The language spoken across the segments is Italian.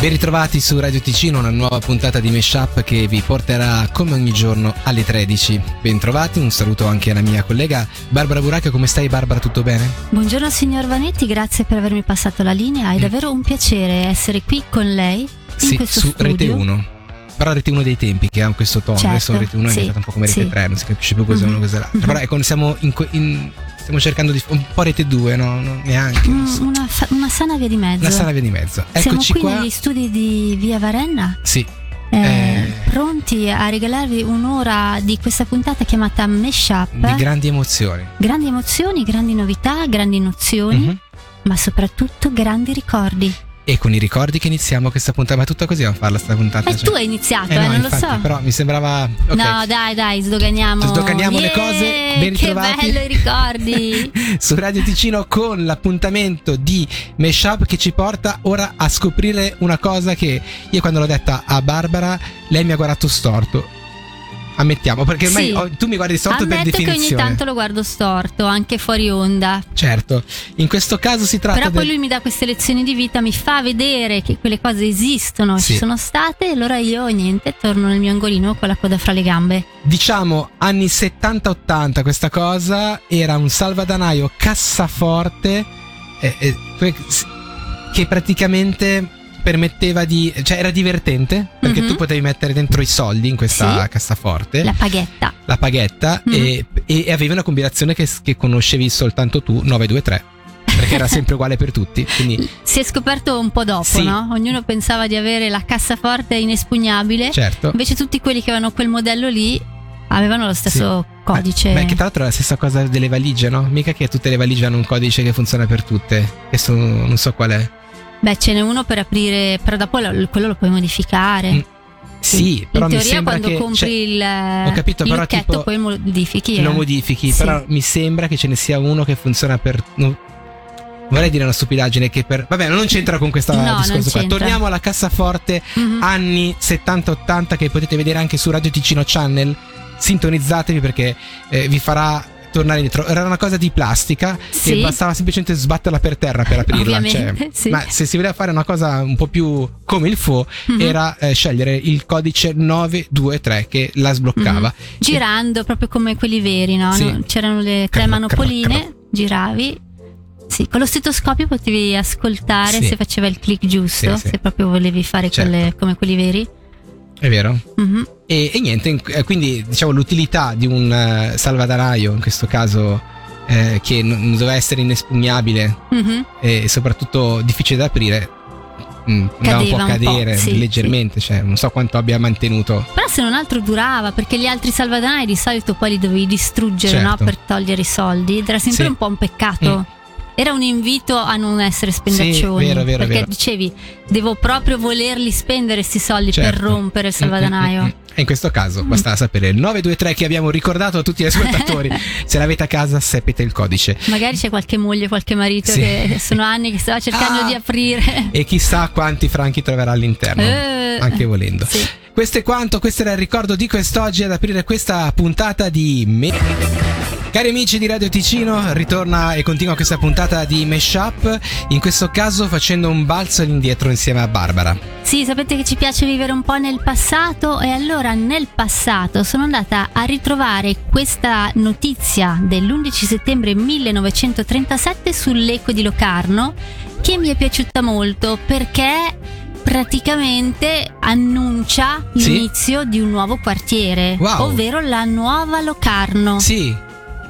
Ben ritrovati su Radio Ticino, una nuova puntata di Meshup che vi porterà come ogni giorno alle 13. Bentrovati, un saluto anche alla mia collega Barbara Buracchio. Come stai Barbara, tutto bene? Buongiorno signor Vanetti, grazie per avermi passato la linea. È mm. davvero un piacere essere qui con lei in sì, questo su studio. Rete 1. Però Rete 1 dei tempi che ha questo tono, certo, adesso Rete 1 è sì, diventata un po' come Rete sì. 3, non si capisce più cos'è Mhm, uno cos'è l'altro. mhm. Però ecco, siamo, in, in- stiamo cercando di un po' Rete 2, no? No, neanche. non Mm, so. Una, una sana via di mezzo. La sana via di mezzo. Siamo Eccoci qui qua. negli studi di Via Varenna, Sì, eh, Eh. pronti a regalarvi un'ora di questa puntata chiamata Meshup. di grandi emozioni. grandi emozioni, grandi novità, grandi nozioni, Mhm. ma soprattutto grandi ricordi. E con i ricordi che iniziamo questa puntata, ma tutta così a farla sta puntata. E cioè. tu hai iniziato, Eh eh, no, non infatti, lo so. Però mi sembrava. ok. No, dai, dai, sdoganiamo. Sdoganiamo le Yeah, cose, ben Che ritrovati. bello i ricordi. Su Radio Ticino con l'appuntamento di Meshup che ci porta ora a scoprire una cosa che io quando l'ho detta a Barbara, lei mi ha guardato storto. Ammettiamo, perché ormai Sì. tu mi guardi storto per Ammetto che definizione. ogni tanto lo guardo storto, anche fuori onda. Certo, in questo caso si tratta Però poi del- lui mi dà queste lezioni di vita, mi fa vedere che quelle cose esistono, Sì. ci sono state, e allora io niente, torno nel mio angolino con la coda fra le gambe. diciamo anni 70-80 questa cosa era un salvadanaio cassaforte eh, eh, che praticamente permetteva di cioè era divertente perché Mhm. tu potevi mettere dentro i soldi in questa Sì. cassaforte La paghetta. la paghetta Mhm. e, e- avevi una combinazione che, che conoscevi soltanto tu 923 perché era sempre uguale per tutti quindi Si è scoperto un po' dopo, Sì. no? Ognuno pensava di avere la cassaforte inespugnabile, certo invece tutti quelli che avevano quel modello lì avevano lo stesso codice. Beh, che tra l'altro è la stessa cosa delle valigie, no? Mica che tutte le valigie hanno un codice che funziona per tutte. Questo non so qual è. Beh, ce n'è uno per aprire, però dopo lo- quello lo puoi modificare. Mm, Sì, però in teoria quando che compri cioè, il, ho capito, però tipo- poi modifichi. lo eh. modifichi, Sì. però mi sembra che ce ne sia uno che funziona per non- Vorrei dire una stupidaggine che per Vabbè, non c'entra con questo No, discorso qua. Torniamo alla cassaforte Mhm. anni 70-80 che potete vedere anche su Radio Ticino Channel. Sintonizzatevi perché eh, vi farà tornare indietro. Era una cosa di plastica Sì. e bastava semplicemente sbatterla per terra per aprirla. Cioè, sì. Ma se si voleva fare una cosa un po' più come il FO, Mhm. era eh, scegliere il codice 923 che la sbloccava. Mhm. Girando proprio come quelli veri, no? Sì. No, C'erano le tre Crr, manopoline, crr, crr. giravi. Sì, con lo stetoscopio potevi ascoltare Sì. se faceva il click giusto, Sì, sì. se proprio volevi fare Certo. quelle, come quelli veri. È vero? Mhm. E, e niente, eh, quindi diciamo l'utilità di un eh, salvadanaio, in questo caso eh, che non doveva essere inespugnabile Mhm. e soprattutto difficile da aprire, mm, andava un po' a un po', cadere sì, leggermente, cioè non so quanto abbia mantenuto. Però se non altro durava, perché gli altri salvadanai di solito poi li dovevi distruggere Certo. no? per togliere i soldi. Ed era sempre Sì. un po' un peccato. Mm. Era un invito a non essere spendaccioni. Sì, vero, vero, perché vero. dicevi, devo proprio volerli spendere questi soldi per Certo. rompere il salvadanaio. Mm, mm, mm. E in questo caso bastava sapere il 923 che abbiamo ricordato a tutti gli ascoltatori. Se l'avete a casa, sapete il codice. Magari c'è qualche moglie, qualche marito Sì. che sono anni che stava cercando Ah. di aprire. E chissà quanti franchi troverà all'interno, Eh. anche volendo. Sì. Questo è quanto, questo era il ricordo di quest'oggi ad aprire questa puntata di Me. Cari amici di Radio Ticino, ritorna e continua questa puntata di Meshup, in questo caso facendo un balzo all'indietro insieme a Barbara. Sì, sapete che ci piace vivere un po' nel passato e allora nel passato sono andata a ritrovare questa notizia dell'11 settembre 1937 sull'eco di Locarno che mi è piaciuta molto perché praticamente annuncia Sì. l'inizio di un nuovo quartiere, Wow. ovvero la nuova Locarno. Sì,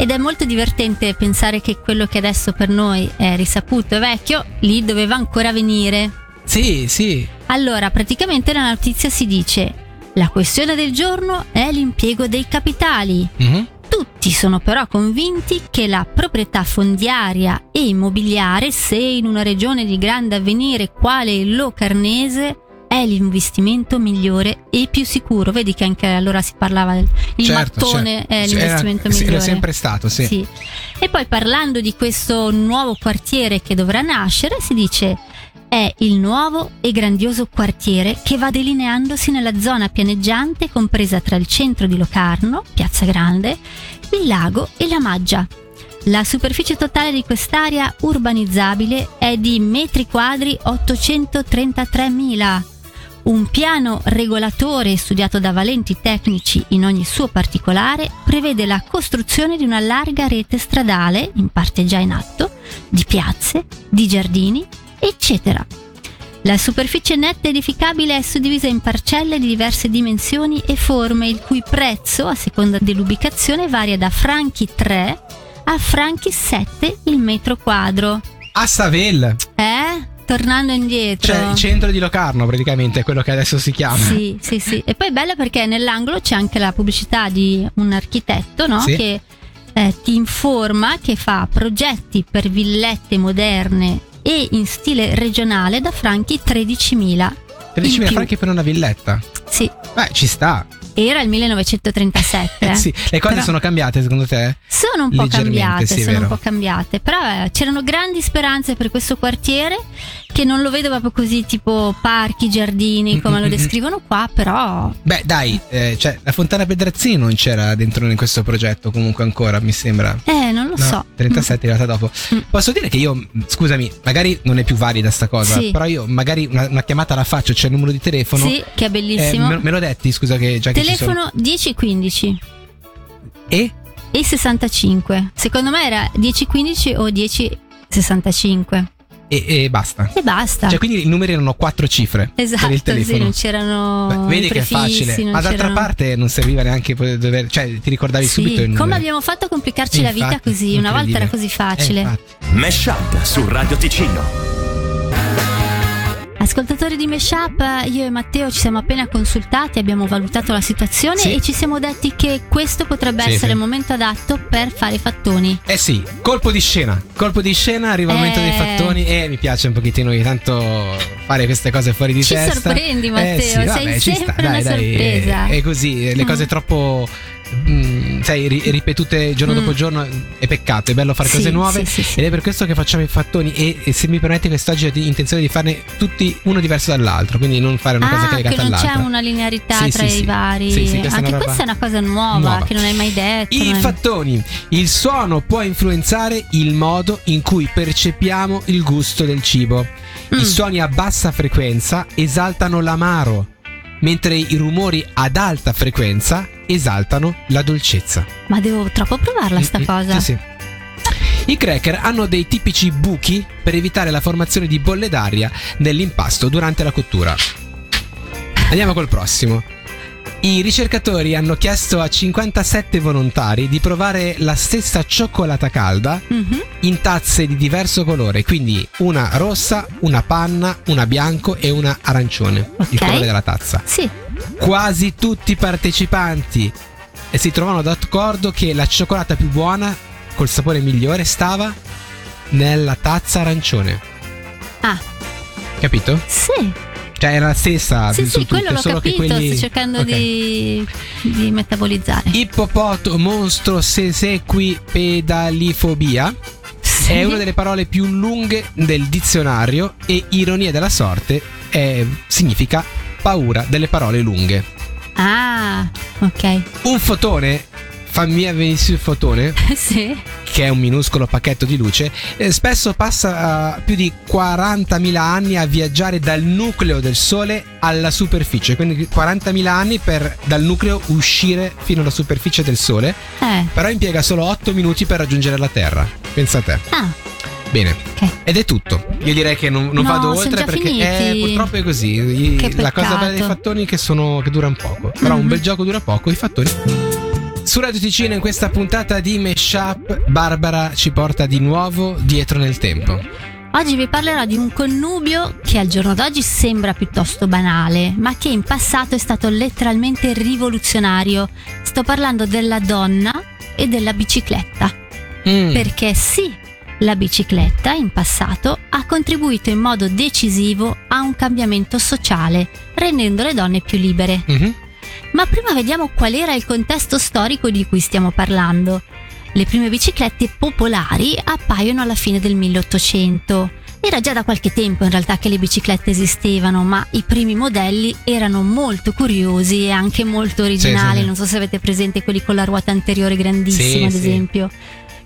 Ed è molto divertente pensare che quello che adesso per noi è risaputo e vecchio, lì doveva ancora venire. sì, sì. Allora, praticamente nella notizia si dice: La questione del giorno è l'impiego dei capitali. Mhm. Tutti sono però convinti che la proprietà fondiaria e immobiliare, se in una regione di grande avvenire quale il Locarnese, è l'investimento migliore e più sicuro. Vedi che anche allora si parlava del il Certo, mattone certo. è l'investimento era, migliore. Era sempre stato, sì. Sì. E poi parlando di questo nuovo quartiere che dovrà nascere, si dice è il nuovo e grandioso quartiere che va delineandosi nella zona pianeggiante compresa tra il centro di Locarno, Piazza Grande, il lago e la Maggia. La superficie totale di quest'area urbanizzabile è di metri quadri 833.000. Un piano regolatore studiato da valenti tecnici in ogni suo particolare prevede la costruzione di una larga rete stradale, in parte già in atto, di piazze, di giardini, eccetera. La superficie netta edificabile è suddivisa in parcelle di diverse dimensioni e forme, il cui prezzo, a seconda dell'ubicazione, varia da franchi 3 a franchi 7 il metro quadro. A Savel! Eh? Tornando indietro. Cioè, il centro di Locarno praticamente è quello che adesso si chiama. Sì, sì, sì. E poi è bello perché nell'angolo c'è anche la pubblicità di un architetto, no? Sì. Che eh, ti informa che fa progetti per villette moderne e in stile regionale da franchi 13.000. in 13.000 più. franchi per una villetta. Sì, Beh, ci sta. Era il 1937. Eh, eh. sì. Le cose Però- sono cambiate secondo te? Sono un po' cambiate, sì, sono vero. un po' cambiate, però eh, c'erano grandi speranze per questo quartiere che non lo vedo proprio così tipo parchi, giardini come lo Mm-mm-mm. descrivono qua, però Beh, dai, eh, cioè, la Fontana Pedrazzini non c'era dentro in questo progetto comunque ancora, mi sembra. eh, non lo No, so. 37 è arrivata dopo. Mm. Posso dire che io, mh, scusami, magari non è più valida sta cosa, Sì. però io magari una, una chiamata la faccio, c'è il numero di telefono. Sì, che è Eh, bellissimo. me, me lo detti, scusa che già sono. Telefono 1015 E? e 65. Secondo me era 1015 o 1065. E, e basta. E basta. Cioè, quindi i numeri erano quattro cifre esatto, per il sì, telefono. non c'erano Beh, vedi i che è prefissi, facile. Ma d'altra parte non serviva neanche dover, cioè ti ricordavi Sì, subito il numero. come abbiamo fatto a complicarci Eh, la vita così? Una volta era così facile. Eh. Mesh Up su Radio Ticino. Ascoltatori di Meshup, io e Matteo ci siamo appena consultati, abbiamo valutato la situazione Sì. e ci siamo detti che questo potrebbe Sì, essere sì. il momento adatto per fare i fattoni. Eh sì, colpo di scena. Colpo di scena, arriva il Eh. momento dei fattoni e mi piace un pochino ogni tanto fare queste cose fuori di Ci testa. sorprendi, Matteo, Eh sì, sei vabbè, ci sempre sta, una dai, dai, sorpresa. È così, le cose Mm. troppo mm, sai, ri- ripetute giorno Mm. dopo giorno è peccato, è bello fare Sì, cose nuove sì, sì, ed è per questo che facciamo i fattoni e, e se mi permetti quest'oggi ho intenzione di farne tutti uno diverso dall'altro, quindi non fare una cosa ah, che è che legata non all'altra. c'è una linearità tra i vari. Questa è Anche roba questa è una cosa nuova, nuova. che non hai mai detto. I hai- fattoni. Il suono può influenzare il modo in cui percepiamo il gusto del cibo. Mm. I suoni a bassa frequenza esaltano l'amaro, mentre i rumori ad alta frequenza esaltano la dolcezza. Ma devo troppo provarla sta Mm, mm, cosa. Sì, sì. I cracker hanno dei tipici buchi per evitare la formazione di bolle d'aria nell'impasto durante la cottura. Andiamo col prossimo. I ricercatori hanno chiesto a 57 volontari di provare la stessa cioccolata calda Mhm. in tazze di diverso colore, quindi una rossa, una panna, una bianco e una arancione, il Ok. colore della tazza. Sì. Quasi tutti i partecipanti si trovano d'accordo che la cioccolata più buona, col sapore migliore, stava nella tazza arancione. Ah, Capito? sì. Cioè era la stessa Sì, sì, tutte, quello l'ho capito, che quelli... sto cercando Ok. di, di metabolizzare. Ippopoto mostro sesequipedalifobia Sì. è una delle parole più lunghe del dizionario e ironia della sorte è- significa paura delle parole lunghe. Ah, ok. Un fotone, fammi venire sul fotone, sì. Che è un minuscolo pacchetto di luce, eh, spesso passa eh, più di 40.000 anni a viaggiare dal nucleo del Sole alla superficie, quindi 40.000 anni per dal nucleo uscire fino alla superficie del Sole, Eh. però impiega solo 8 minuti per raggiungere la Terra. Pensa a te. Ah, Bene. ok. Ed è tutto. Io direi che non, non No, vado oltre perché eh, purtroppo è così. I- la cosa bella dei fattoni è che, sono, che durano poco. Però un Mhm. bel gioco dura poco, i fattoni. Su Radio Ticino in questa puntata di Meshup, Barbara ci porta di nuovo dietro nel tempo. Oggi vi parlerò di un connubio che al giorno d'oggi sembra piuttosto banale, ma che in passato è stato letteralmente rivoluzionario. Sto parlando della donna e della bicicletta. Mm. Perché sì, la bicicletta in passato ha contribuito in modo decisivo a un cambiamento sociale, rendendo le donne più libere. Mhm. Ma prima vediamo qual era il contesto storico di cui stiamo parlando. Le prime biciclette popolari appaiono alla fine del 1800. Era già da qualche tempo in realtà che le biciclette esistevano, ma i primi modelli erano molto curiosi e anche molto originali. sì. Non so se avete presente quelli con la ruota anteriore grandissima, Sì, ad sì. esempio.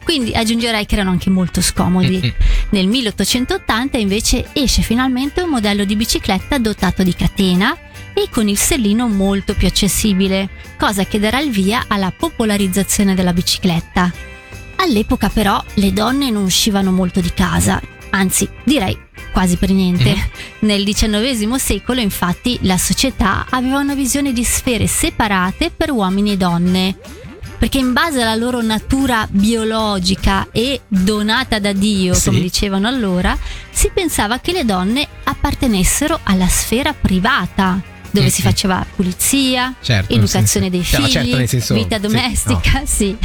Quindi aggiungerei che erano anche molto scomodi. Nel 1880 invece esce finalmente un modello di bicicletta dotato di catena e con il sellino molto più accessibile, cosa che darà il via alla popolarizzazione della bicicletta. All'epoca però le donne non uscivano molto di casa, anzi direi quasi per niente. Mhm. Nel XIX secolo infatti la società aveva una visione di sfere separate per uomini e donne, perché in base alla loro natura biologica e donata da Dio, Sì. come dicevano allora, si pensava che le donne appartenessero alla sfera privata, dove si Mhm. faceva pulizia, Certo, educazione sì, dei sì. No, figli, certo, senso- vita sì, domestica, sì.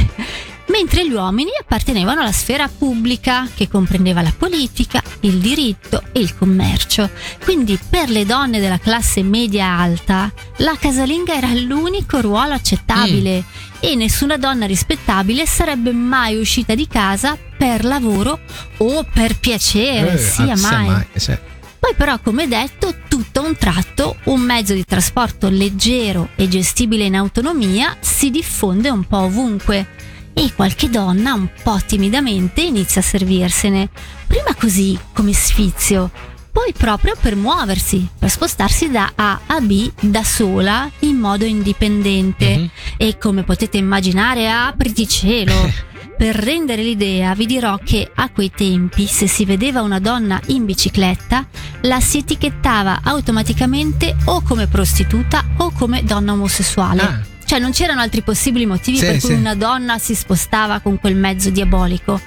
Mentre gli uomini appartenevano alla sfera pubblica, che comprendeva la politica, il diritto e il commercio. Quindi per le donne della classe media alta, la casalinga era l'unico ruolo accettabile e nessuna donna rispettabile sarebbe mai uscita di casa per lavoro o per piacere, Eh, sia ah, mai. sì. Poi però, come detto, tutto a un tratto un mezzo di trasporto leggero e gestibile in autonomia si diffonde un po' ovunque e qualche donna un po' timidamente inizia a servirsene, prima così come sfizio, poi proprio per muoversi, per spostarsi da A a B da sola in modo indipendente. Mhm. E come potete immaginare, apriti cielo! Per rendere l'idea vi dirò che a quei tempi se si vedeva una donna in bicicletta la si etichettava automaticamente o come prostituta o come donna omosessuale. Ah. Cioè non c'erano altri possibili motivi Sì, per cui sì. una donna si spostava con quel mezzo diabolico.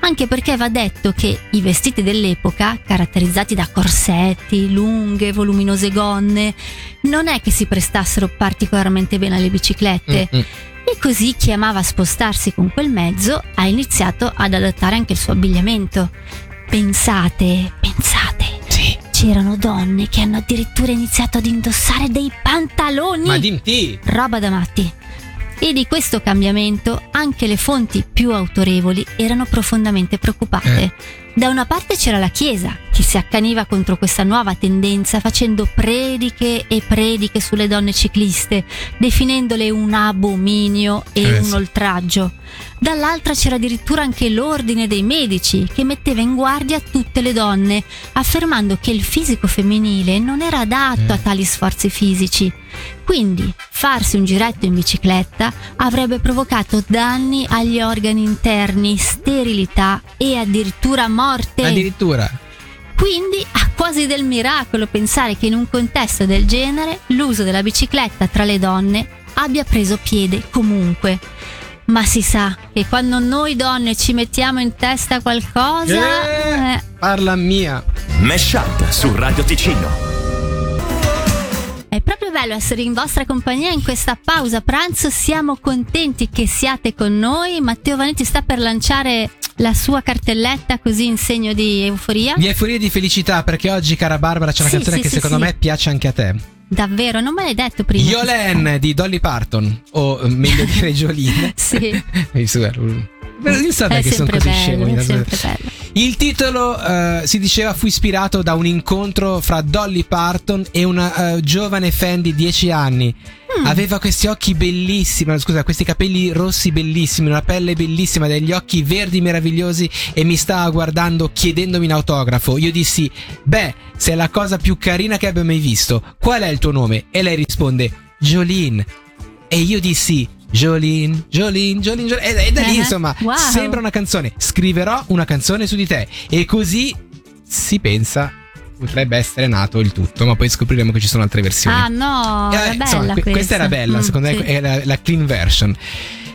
Anche perché va detto che i vestiti dell'epoca, caratterizzati da corsetti, lunghe, voluminose gonne, non è che si prestassero particolarmente bene alle biciclette. Mm-mm. E così chi amava spostarsi con quel mezzo ha iniziato ad adattare anche il suo abbigliamento. Pensate, pensate, Sì. c'erano donne che hanno addirittura iniziato ad indossare dei pantaloni. Ma dimmi. Roba da matti. E di questo cambiamento anche le fonti più autorevoli erano profondamente preoccupate. Eh. Da una parte c'era la Chiesa, che si accaniva contro questa nuova tendenza facendo prediche e prediche sulle donne cicliste, definendole un abominio e Eh, un oltraggio. Dall'altra c'era addirittura anche l'ordine dei medici, che metteva in guardia tutte le donne, affermando che il fisico femminile non era adatto a Eh. tali sforzi fisici. Quindi farsi un giretto in bicicletta avrebbe provocato danni agli organi interni, sterilità e addirittura morte. Addirittura. Quindi ha quasi del miracolo pensare che in un contesto del genere l'uso della bicicletta tra le donne abbia preso piede comunque. Ma si sa che quando noi donne ci mettiamo in testa qualcosa... Eh, eh, Parla mia. Mesh Up su Radio Ticino. È proprio bello essere in vostra compagnia in questa pausa pranzo. Siamo contenti che siate con noi. Matteo Vanetti sta per lanciare la sua cartelletta così in segno di euforia. Di euforia e di felicità, perché oggi, cara Barbara, c'è una Sì, canzone sì, che sì, secondo me piace anche a te. Davvero, non me l'hai detto prima. Yolen di Dolly Parton, o eh, meglio dire Jolene. Sì. Mi sa- Io so È che sono così bello, scemo. è sempre bello. Il titolo eh, si diceva fu ispirato da un incontro fra Dolly Parton e una eh, giovane fan di 10 anni. Mm. Aveva questi occhi bellissimi, scusa, questi capelli rossi bellissimi, una pelle bellissima, degli occhi verdi meravigliosi e mi stava guardando chiedendomi un autografo. Io dissi, beh, sei la cosa più carina che abbia mai visto. Qual è il tuo nome? E lei risponde, Jolene. E io dissi, Jolene, Jolene, Jolene, Jolene. E, e da lì, Eh, insomma, wow. sembra una canzone. Scriverò una canzone su di te. E così si pensa potrebbe essere nato il tutto, ma poi scopriremo che ci sono altre versioni. Ah no, Eh, era insomma, que- questa era bella, Mm, secondo me sì. è la, la clean version.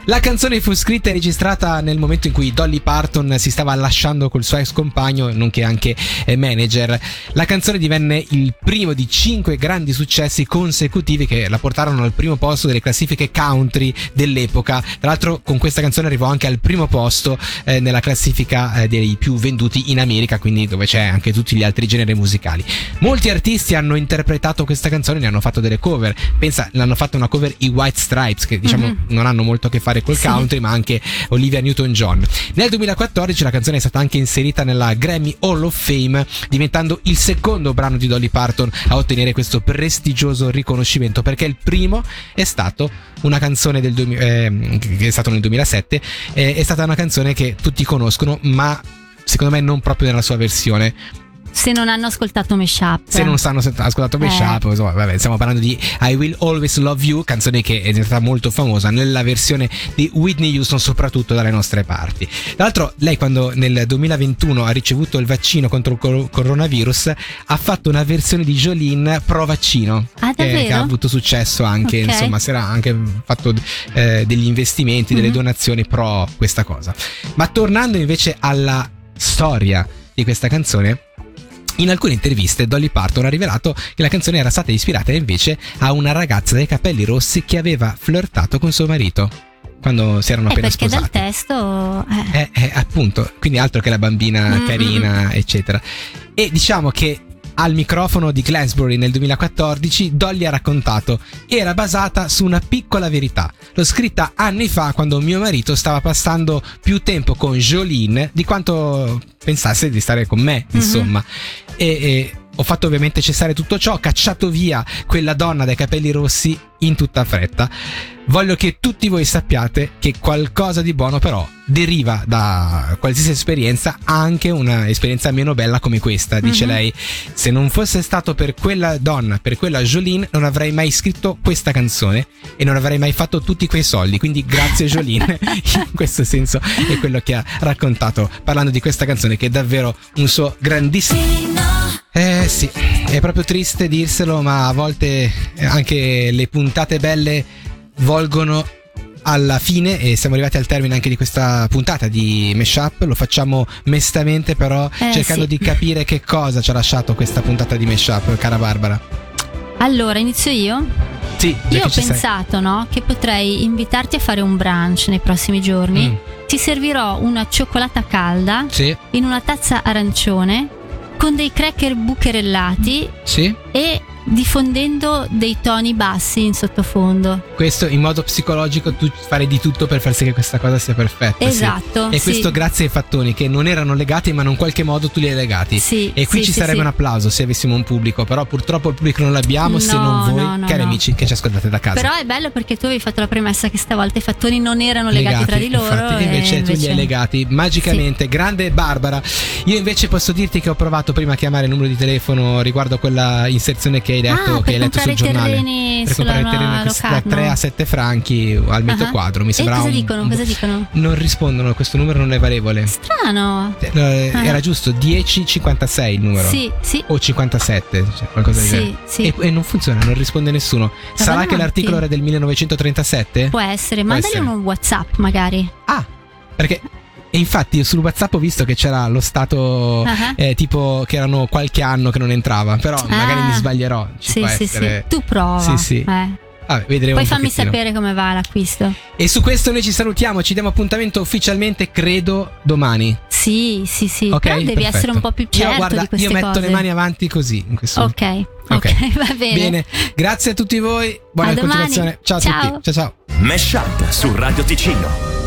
La canzone fu scritta e registrata nel momento in cui Dolly Parton si stava lasciando col suo ex compagno, nonché anche eh, manager. La canzone divenne il primo di cinque grandi successi consecutivi che la portarono al primo posto delle classifiche country dell'epoca. Tra l'altro, con questa canzone arrivò anche al primo posto eh, nella classifica eh, dei più venduti in America, quindi dove c'è anche tutti gli altri generi musicali. Molti artisti hanno interpretato questa canzone, ne hanno fatto delle cover. Pensa, l'hanno fatta una cover i White Stripes, che diciamo Mhm. non hanno molto a che fare fare col Sì. country, ma anche Olivia Newton-John. Nel 2014 la canzone è stata anche inserita nella Grammy Hall of Fame, diventando il secondo brano di Dolly Parton a ottenere questo prestigioso riconoscimento, perché il primo è stato una canzone del 2000 ehm, che è stato nel 2007, eh, è stata una canzone che tutti conoscono, ma secondo me non proprio nella sua versione. Se non hanno ascoltato Meshup. Se non stanno ascoltato Meshup, insomma, vabbè, stiamo parlando di I Will Always Love You, canzone che è diventata molto famosa nella versione di Whitney Houston, soprattutto dalle nostre parti. Tra l'altro, lei quando nel 2021 ha ricevuto il vaccino contro il cor- coronavirus, ha fatto una versione di Jolene pro vaccino. Ah, che- che ha avuto successo anche, Ok. insomma, si era anche fatto eh, degli investimenti, delle Mhm. donazioni pro questa cosa. Ma tornando invece alla storia di questa canzone, in alcune interviste Dolly Parton ha rivelato che la canzone era stata ispirata invece a una ragazza dai capelli rossi che aveva flirtato con suo marito quando si erano Eh, appena perché sposati. dal testo. eh. Eh, eh, appunto, quindi altro che la bambina Mm, carina, eccetera. E diciamo che al microfono di Glansbury nel 2014 Dolly ha raccontato era basata su una piccola verità. L'ho scritta anni fa quando mio marito stava passando più tempo con Jolene di quanto pensasse di stare con me, Mhm. insomma. E, e ho fatto ovviamente cessare tutto ciò, cacciato via quella donna dai capelli rossi in tutta fretta. Voglio che tutti voi sappiate che qualcosa di buono però deriva da qualsiasi esperienza, anche una esperienza meno bella come questa, dice Mhm. lei. Se non fosse stato per quella donna, per quella Jolene, non avrei mai scritto questa canzone e non avrei mai fatto tutti quei soldi. Quindi grazie Jolene, in questo senso è quello che ha raccontato parlando di questa canzone che è davvero un suo grandissimo... Eh sì, è proprio triste dirselo, ma a volte anche le puntate belle volgono alla fine e siamo arrivati al termine anche di questa puntata di Meshup. Lo facciamo mestamente, però Eh, cercando sì. di capire che cosa ci ha lasciato questa puntata di Meshup, cara Barbara. Allora, inizio io? Sì, Io ho pensato, no, che potrei invitarti a fare un brunch nei prossimi giorni. Mm, Ti servirò una cioccolata calda sì, in una tazza arancione con dei cracker bucherellati sì. e diffondendo dei toni bassi in sottofondo. Questo in modo psicologico tu fare di tutto per far sì che questa cosa sia perfetta. sì. Esatto. E sì. questo grazie ai fattoni che non erano legati, ma in qualche modo tu li hai legati. Sì, E qui sì, ci sì, sarebbe sì. un applauso se avessimo un pubblico, però purtroppo il pubblico non l'abbiamo se No, non voi, no, no, cari amici che ci ascoltate da casa. Però è bello perché tu avevi fatto la premessa che stavolta i fattoni non erano legati, tra di loro. infatti, e invece, tu li hai invece- legati magicamente. Grande Barbara. Io invece posso dirti che ho provato prima a chiamare il numero di telefono riguardo a quella inserzione che hai detto, Ah, che hai letto sul giornale. terreni per comprare terreni da Locarno. 3 a 7 franchi al metro Ah. quadro. Mi E sembra cosa un- dicono? Cosa dicono? Non rispondono, questo numero non è valevole. Strano. Eh, Ah. Era giusto 1056 il numero. Sì, sì. O 57, cioè qualcosa di Sì, sì. E, e non funziona, non risponde nessuno. Sarà avanti. che l'articolo era del 1937? Può essere. Mandagli essere. un WhatsApp magari. Ah, perché. E infatti io sul WhatsApp ho visto che c'era lo stato Ah. eh, tipo che erano qualche anno che non entrava, però magari Ah. mi sbaglierò. Ci Sì, può sì, essere- sì. Tu prova. Sì, sì. Eh. Vabbè, vedremo Poi un fammi pochettino. sapere come va l'acquisto. E su questo noi ci salutiamo, ci diamo appuntamento ufficialmente, credo, domani. Sì, sì, sì. Ok? Però devi Perfetto. essere un po' più certo Io, guarda, di queste io metto cose. le mani avanti così in questo Ok, ok, Ok. va bene. Bene, grazie a tutti voi, buona A continuazione. Ciao a Ciao. tutti. Ciao ciao. Mesh Up su Radio Ticino.